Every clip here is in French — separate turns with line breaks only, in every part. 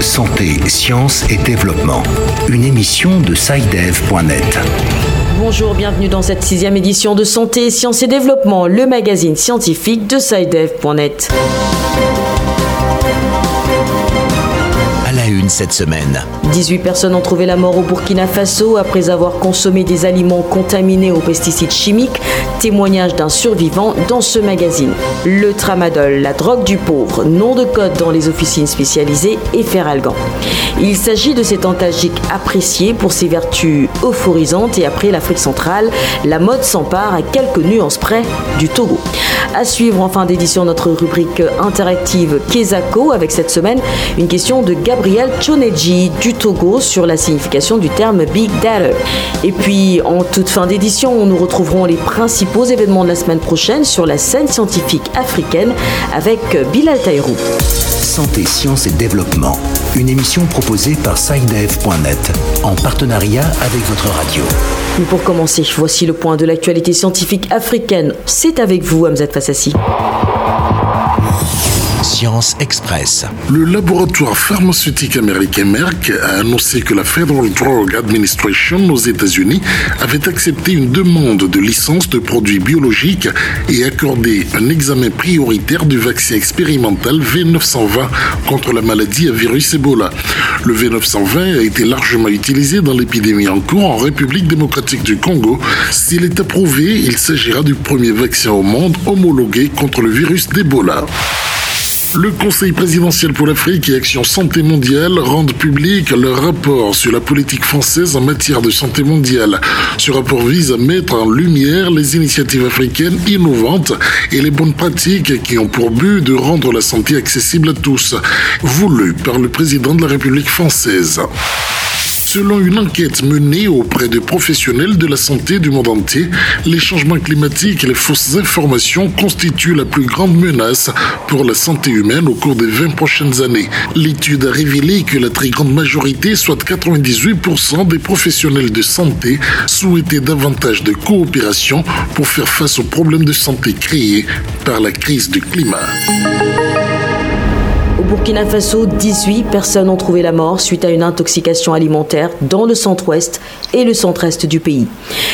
Santé, sciences et développement. Une émission de SciDev.net.
Bonjour, bienvenue dans cette sixième édition de Santé, Sciences et Développement, le magazine scientifique de SciDev.net.
cette semaine.
18 personnes ont trouvé la mort au Burkina Faso après avoir consommé des aliments contaminés aux pesticides chimiques. Témoignage d'un survivant dans ce magazine. Le tramadol, la drogue du pauvre, nom de code dans les officines spécialisées et Feralgan. Il s'agit de cet antalgique apprécié pour ses vertus euphorisantes et après l'Afrique centrale, la mode s'empare à quelques nuances près du Togo. À suivre en fin d'édition notre rubrique interactive Kezako avec cette semaine une question de Gabriel Choneji du Togo sur la signification du terme Big Data. Et puis en toute fin d'édition, nous retrouverons les principaux événements de la semaine prochaine sur la scène scientifique africaine avec Bilal Taïrou.
Santé, sciences et développement, une émission proposée par SciDev.net en partenariat avec votre radio.
Mais pour commencer, voici le point de l'actualité scientifique africaine. C'est avec vous, Hamzat Fassassi.
Science Express.
Le laboratoire pharmaceutique américain Merck a annoncé que la Federal Drug Administration aux États-Unis avait accepté une demande de licence de produits biologiques et accordé un examen prioritaire du vaccin expérimental V920 contre la maladie à virus Ebola. Le V920 a été largement utilisé dans l'épidémie en cours en République démocratique du Congo. S'il est approuvé, il s'agira du premier vaccin au monde homologué contre le virus d'Ebola. Le Conseil présidentiel pour l'Afrique et Action Santé mondiale rendent public leur rapport sur la politique française en matière de santé mondiale. Ce rapport vise à mettre en lumière les initiatives africaines innovantes et les bonnes pratiques qui ont pour but de rendre la santé accessible à tous, voulu par le président de la République française. Selon une enquête menée auprès de professionnels de la santé du monde entier, les changements climatiques et les fausses informations constituent la plus grande menace pour la santé humaine au cours des 20 prochaines années. L'étude a révélé que la très grande majorité, soit 98% des professionnels de santé, souhaitaient davantage de coopération pour faire face aux problèmes de santé créés par la crise du climat.
Burkina Faso, 18 personnes ont trouvé la mort suite à une intoxication alimentaire dans le centre-ouest et le centre-est du pays.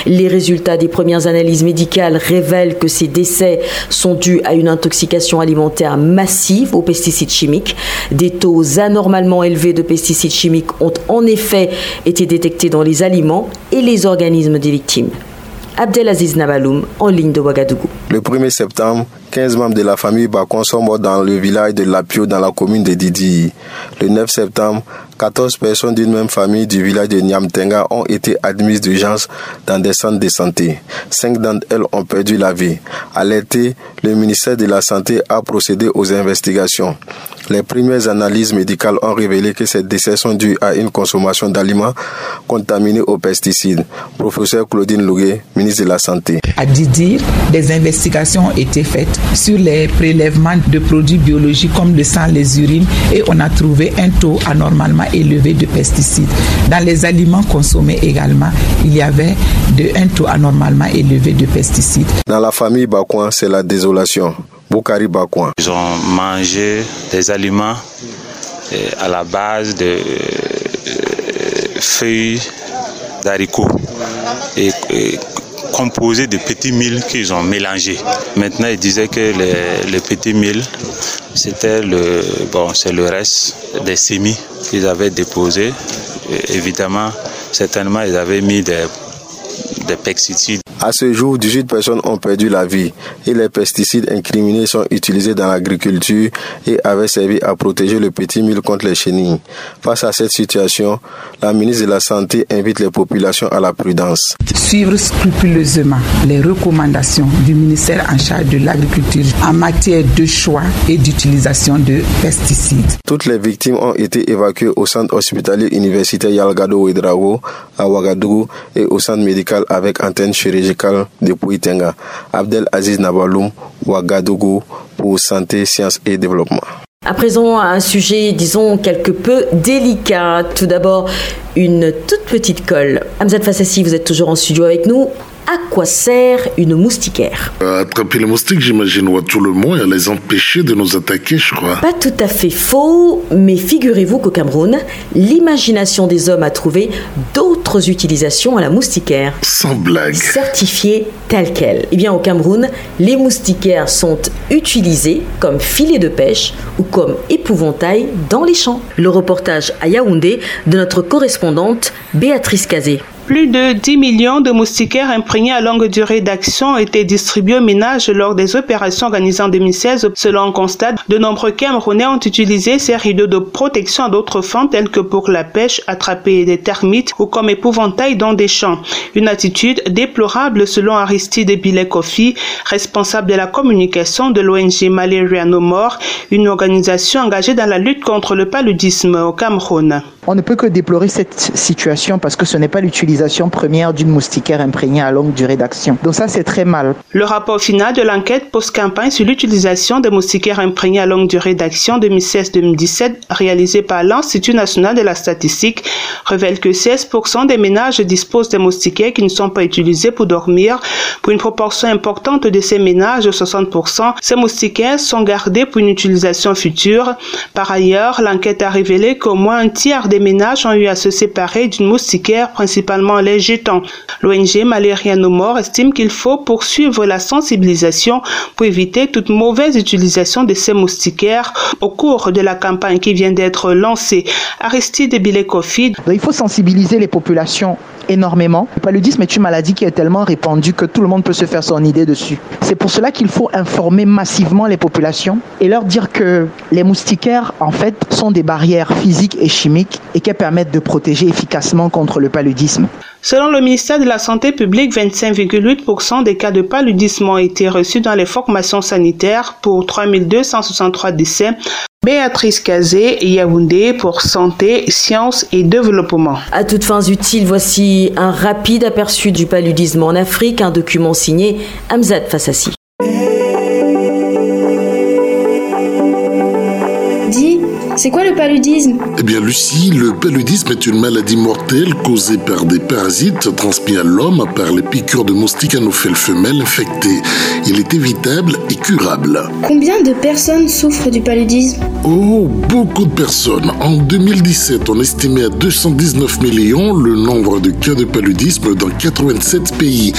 Les résultats des premières analyses médicales révèlent que ces décès sont dus à une intoxication alimentaire massive aux pesticides chimiques. Des taux anormalement élevés de pesticides chimiques ont en effet été détectés dans les aliments et les organismes des victimes. Abdelaziz Nabaloum, en ligne de Ouagadougou.
Le 1er septembre, 15 membres de la famille Bakon sont morts dans le village de Lapio dans la commune de Didi. Le 9 septembre, 14 personnes d'une même famille du village de Nyamtenga ont été admises d'urgence dans des centres de santé. Cinq d'entre elles ont perdu la vie. À l'été, le ministère de la Santé a procédé aux investigations. Les premières analyses médicales ont révélé que ces décès sont dus à une consommation d'aliments contaminés aux pesticides. Professeur Claudine Louguet, ministre de la Santé.
À Didi, des investigations ont été faites sur les prélèvements de produits biologiques comme le sang, les urines et on a trouvé un taux anormalement élevé de pesticides. Dans les aliments consommés également, il y avait de, un taux anormalement élevé de pesticides.
Dans la famille Bakouan, c'est la désolation. Boukari Bakouan.
Ils ont mangé des aliments euh, à la base de euh, feuilles d'haricots et, et composé de petits milles qu'ils ont mélangés. Maintenant, ils disaient que les, petits milles, c'était le, bon, c'est le reste des semis qu'ils avaient déposés. Évidemment, certainement, ils avaient mis des, des pesticides
à ce jour, 18 personnes ont perdu la vie et les pesticides incriminés sont utilisés dans l'agriculture et avaient servi à protéger le petit mille contre les chenilles. Face à cette situation, la ministre de la Santé invite les populations à la prudence.
Suivre scrupuleusement les recommandations du ministère en charge de l'agriculture en matière de choix et d'utilisation de pesticides.
Toutes les victimes ont été évacuées au centre hospitalier universitaire Yalgado Ouedraogo à Ouagadougou et au centre médical avec antenne chirurgicale de Pouitenga. Abdel Aziz Nabaloum, Ouagadougou pour Santé, Sciences et Développement.
À présent, un sujet, disons, quelque peu délicat. Tout d'abord, une toute petite colle. Hamzat Fassassi, vous êtes toujours en studio avec nous. À quoi sert une moustiquaire
Attraper les moustiques, j'imagine, ou à tout le monde et à les empêcher de nous attaquer, je crois.
Pas tout à fait faux, mais figurez-vous qu'au Cameroun, l'imagination des hommes a trouvé d'autres utilisations à la moustiquaire.
Sans blague.
Certifiées telles quelles. Eh bien, au Cameroun, les moustiquaires sont utilisés comme filets de pêche ou comme épouvantail dans les champs. Le reportage à Yaoundé de notre correspondante Béatrice Cazé.
Plus de 10 millions de moustiquaires imprégnés à longue durée d'action ont été distribués aux ménages lors des opérations organisées en 2016. Selon un constat, de nombreux Camerounais ont utilisé ces rideaux de protection à d'autres fins telles que pour la pêche, attraper des termites ou comme épouvantail dans des champs. Une attitude déplorable selon Aristide Bilek-Kofi, responsable de la communication de l'ONG Malaria No More, une organisation engagée dans la lutte contre le paludisme au Cameroun.
On ne peut que déplorer cette situation parce que ce n'est pas l'utilisation première d'une moustiquaire imprégnée à longue durée d'action. Donc ça, c'est très mal.
Le rapport final de l'enquête post-campagne sur l'utilisation des moustiquaires imprégnés à longue durée d'action 2016-2017 réalisé par l'Institut national de la statistique révèle que 16% des ménages disposent des moustiquaires qui ne sont pas utilisés pour dormir. Pour une proportion importante de ces ménages, 60%, ces moustiquaires sont gardés pour une utilisation future. Par ailleurs, l'enquête a révélé qu'au moins un tiers des ménages ont eu à se séparer d'une moustiquaire, principalement L'ONG Malaria No More estime qu'il faut poursuivre la sensibilisation pour éviter toute mauvaise utilisation de ces moustiquaires au cours de la campagne qui vient d'être lancée. Aristide Bilekofi.
Il faut sensibiliser les populations énormément. Le paludisme est une maladie qui est tellement répandue que tout le monde peut se faire son idée dessus. C'est pour cela qu'il faut informer massivement les populations et leur dire que les moustiquaires, en fait, sont des barrières physiques et chimiques et qu'elles permettent de protéger efficacement contre le paludisme.
Selon le ministère de la Santé publique, 25,8% des cas de paludisme ont été reçus dans les formations sanitaires pour 3263 décès. Béatrice Kazé, Yaoundé pour Santé, Sciences et Développement.
À toutes fins utiles, voici un rapide aperçu du paludisme en Afrique, un document signé Hamzat Fassassi.
C'est quoi le paludisme
Eh bien, Lucie, le paludisme est une maladie mortelle causée par des parasites transmis à l'homme par les piqûres de moustiques anophèles femelles infectées. Il est évitable et curable.
Combien de personnes souffrent du paludisme
Oh, beaucoup de personnes. En 2017, on estimait à 219 millions le nombre de cas de paludisme dans 87 pays.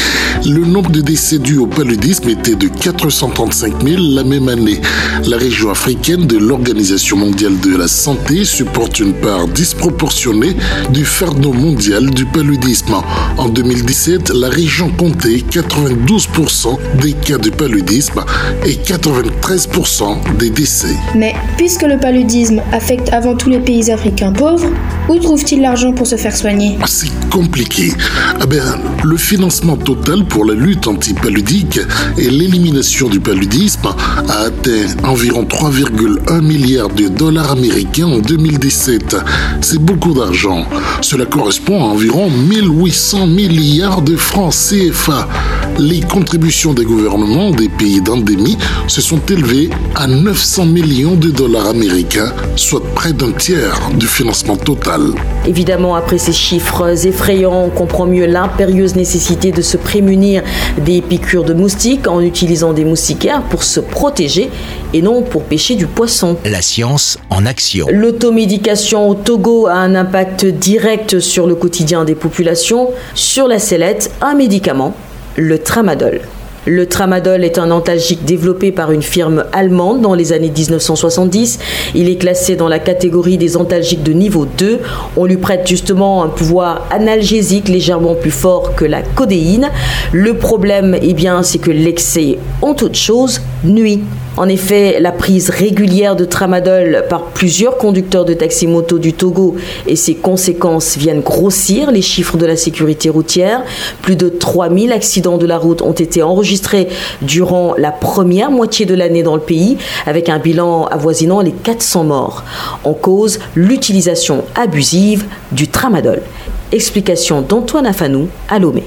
Le nombre de décès dus au paludisme était de 435 000 la même année. La région africaine de l'Organisation mondiale de la santé supporte une part disproportionnée du fardeau mondial du paludisme. En 2017, la région comptait 92% des cas de paludisme et 93% des décès.
Mais puisque le paludisme affecte avant tout les pays africains pauvres, où trouve-t-il l'argent pour se faire soigner?
C'est compliqué. Eh bien, le financement total pour la lutte antipaludique et l'élimination du paludisme a atteint environ 3,1 milliards de dollars en 2017. C'est beaucoup d'argent. Cela correspond à environ 1800 milliards de francs CFA. Les contributions des gouvernements des pays d'endémie se sont élevées à 900 millions de dollars américains, soit près d'un tiers du financement total.
Évidemment, après ces chiffres effrayants, on comprend mieux l'impérieuse nécessité de se prémunir des piqûres de moustiques en utilisant des moustiquaires pour se protéger et non pour pêcher du poisson.
La science en action.
L'automédication au Togo a un impact direct sur le quotidien des populations. Sur la sellette, un médicament, le tramadol. Le tramadol est un antalgique développé par une firme allemande dans les années 1970. Il est classé dans la catégorie des antalgiques de niveau 2. On lui prête justement un pouvoir analgésique légèrement plus fort que la codéine. Le problème, eh bien, c'est que l'excès, en toute chose, nuit. En effet, la prise régulière de tramadol par plusieurs conducteurs de taxi-moto du Togo et ses conséquences viennent grossir les chiffres de la sécurité routière. Plus de 3000 accidents de la route ont été enregistrés durant la première moitié de l'année dans le pays, avec un bilan avoisinant les 400 morts. En cause, l'utilisation abusive du tramadol. Explication d'Antoine Afanou à Lomé.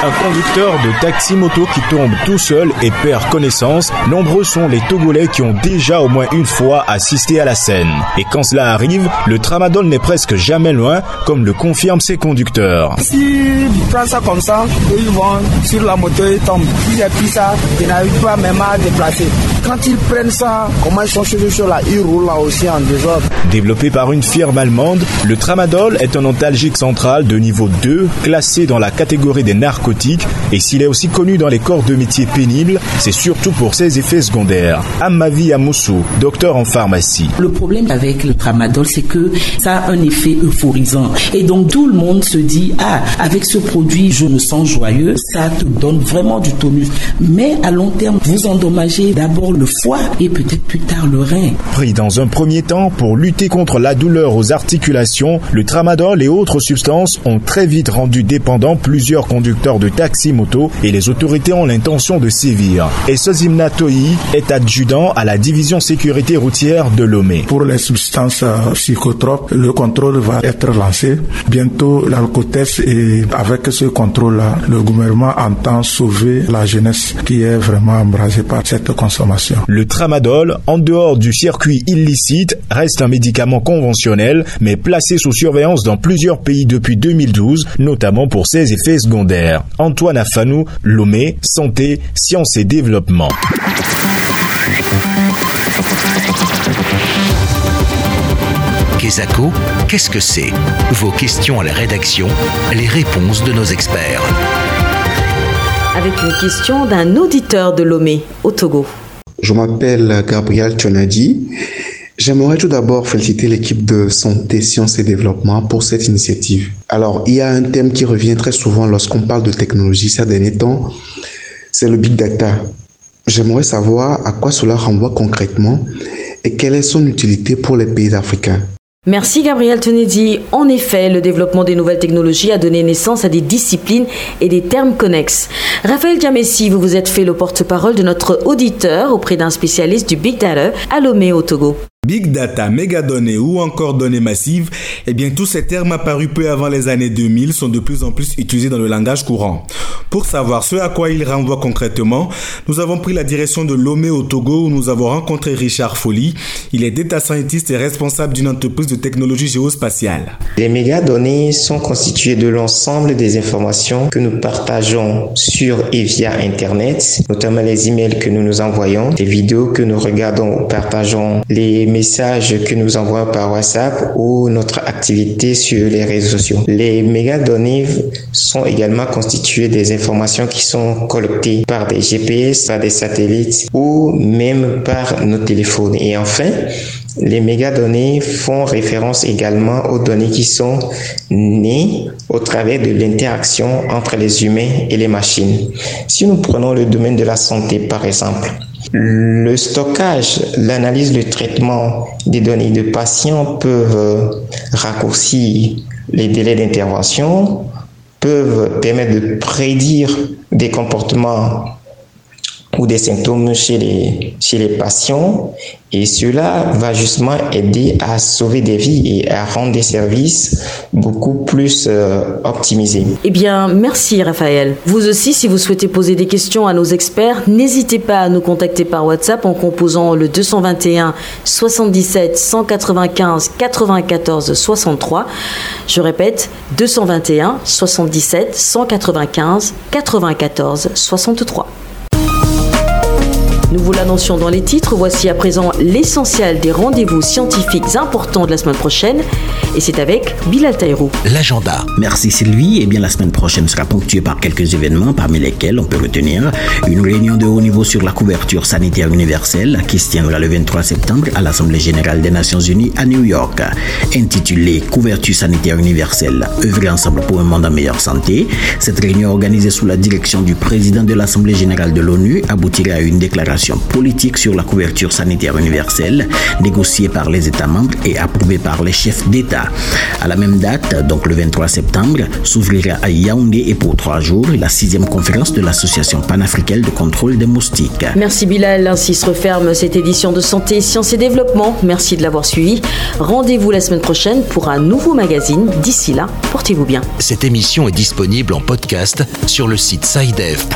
Un conducteur de taxi-moto qui tombe tout seul et perd connaissance, nombreux sont les Togolais qui ont déjà au moins une fois assisté à la scène. Et quand cela arrive, le tramadol n'est presque jamais loin, comme le confirment ses conducteurs.
Si ils prennent ça comme ça, ils vont sur la moto, ils tombent. Si j'ai pris ça, ils n'arrivent pas même à déplacer. Quand ils prennent ça, comment ils sont sur là, ils roulent là aussi en désordre.
Développé par une firme allemande, le tramadol est un antalgique central de niveau 2, classé dans la catégorie des narcotiques, et s'il est aussi connu dans les corps de métier pénibles, c'est surtout pour ses effets secondaires. Amavi Amoussou, docteur en pharmacie.
Le problème avec le tramadol, c'est que ça a un effet euphorisant. Et donc tout le monde se dit, ah, avec ce produit, je me sens joyeux, ça te donne vraiment du tonus. Mais à long terme, vous endommagez d'abord le foie et peut-être plus tard le rein.
Pris dans un premier temps pour lutter contre la douleur aux articulations, le tramadol et autres substances ont très vite rendu dépendants plusieurs conducteurs de taxi-moto et les autorités ont l'intention de sévir. Et Sozimna est adjudant à la division sécurité routière de Lomé.
Pour les substances euh, psychotropes, le contrôle va être lancé. Bientôt l'alcotest et avec ce contrôle-là, le gouvernement entend sauver la jeunesse qui est vraiment embrasée par cette consommation.
Le tramadol, en dehors du circuit illicite, reste un médicament conventionnel, mais placé sous surveillance dans plusieurs pays depuis 2012, notamment pour ses effets secondaires. Antoine Afanou, Lomé, Santé, Sciences et Développement.
Kesako, qu'est-ce que c'est? Vos questions à la rédaction, les réponses de nos experts.
Avec une question d'un auditeur de Lomé, au Togo.
Je m'appelle Gabriel Tchonadi. J'aimerais tout d'abord féliciter l'équipe de Santé, Sciences et Développement pour cette initiative. Alors, il y a un thème qui revient très souvent lorsqu'on parle de technologie ces derniers temps, c'est le big data. J'aimerais savoir à quoi cela renvoie concrètement et quelle est son utilité pour les pays africains.
Merci Gabriel Tonedi. En effet, le développement des nouvelles technologies a donné naissance à des disciplines et des termes connexes. Raphaël Diamessi, vous vous êtes fait le porte-parole de notre auditeur auprès d'un spécialiste du Big Data à au Togo.
Big data, mégadonnées ou encore données massives, eh bien tous ces termes apparus peu avant les années 2000 sont de plus en plus utilisés dans le langage courant. Pour savoir ce à quoi ils renvoient concrètement, nous avons pris la direction de Lomé au Togo où nous avons rencontré Richard Folly. Il est data scientist et responsable d'une entreprise de technologie géospatiale.
Les mégadonnées sont constituées de l'ensemble des informations que nous partageons sur et via Internet, notamment les emails que nous nous envoyons, les vidéos que nous regardons ou partageons, les messages que nous envoyons par WhatsApp ou notre activité sur les réseaux sociaux. Les mégadonnées sont également constituées des informations qui sont collectées par des GPS, par des satellites ou même par nos téléphones. Et enfin, les mégadonnées font référence également aux données qui sont nées au travers de l'interaction entre les humains et les machines. Si nous prenons le domaine de la santé par exemple, le stockage, l'analyse, le traitement des données de patients peuvent raccourcir les délais d'intervention, peuvent permettre de prédire des comportements ou des symptômes chez les, chez les patients et cela va justement aider à sauver des vies et à rendre des services beaucoup plus euh, optimisés.
Eh bien, merci Raphaël. Vous aussi, si vous souhaitez poser des questions à nos experts, n'hésitez pas à nous contacter par WhatsApp en composant le 221 77 195 94 63. Je répète, 221 77 195 94 63. Nous vous l'annoncions dans les titres, voici à présent l'essentiel des rendez-vous scientifiques importants de la semaine prochaine, et c'est avec Bilal Taïrou.
L'agenda.
Merci Sylvie, et bien la semaine prochaine sera ponctuée par quelques événements, parmi lesquels on peut retenir une réunion de haut niveau sur la couverture sanitaire universelle qui se tiendra le 23 septembre à l'Assemblée générale des Nations Unies à New York, intitulée Couverture sanitaire universelle, œuvrer ensemble pour un monde en meilleure santé. Cette réunion organisée sous la direction du président de l'Assemblée générale de l'ONU aboutira à une déclaration déclaration politique sur la couverture sanitaire universelle négociée par les États membres et approuvée par les chefs d'État. À la même date, donc le 23 septembre, s'ouvrira à Yaoundé et pour trois jours la sixième conférence de l'Association panafricaine de contrôle des moustiques.
Merci Bilal, ainsi se referme cette édition de Santé, Sciences et Développement. Merci de l'avoir suivi. Rendez-vous la semaine prochaine pour un nouveau magazine. D'ici là, portez-vous bien.
Cette émission est disponible en podcast sur le site sidev.net/fr.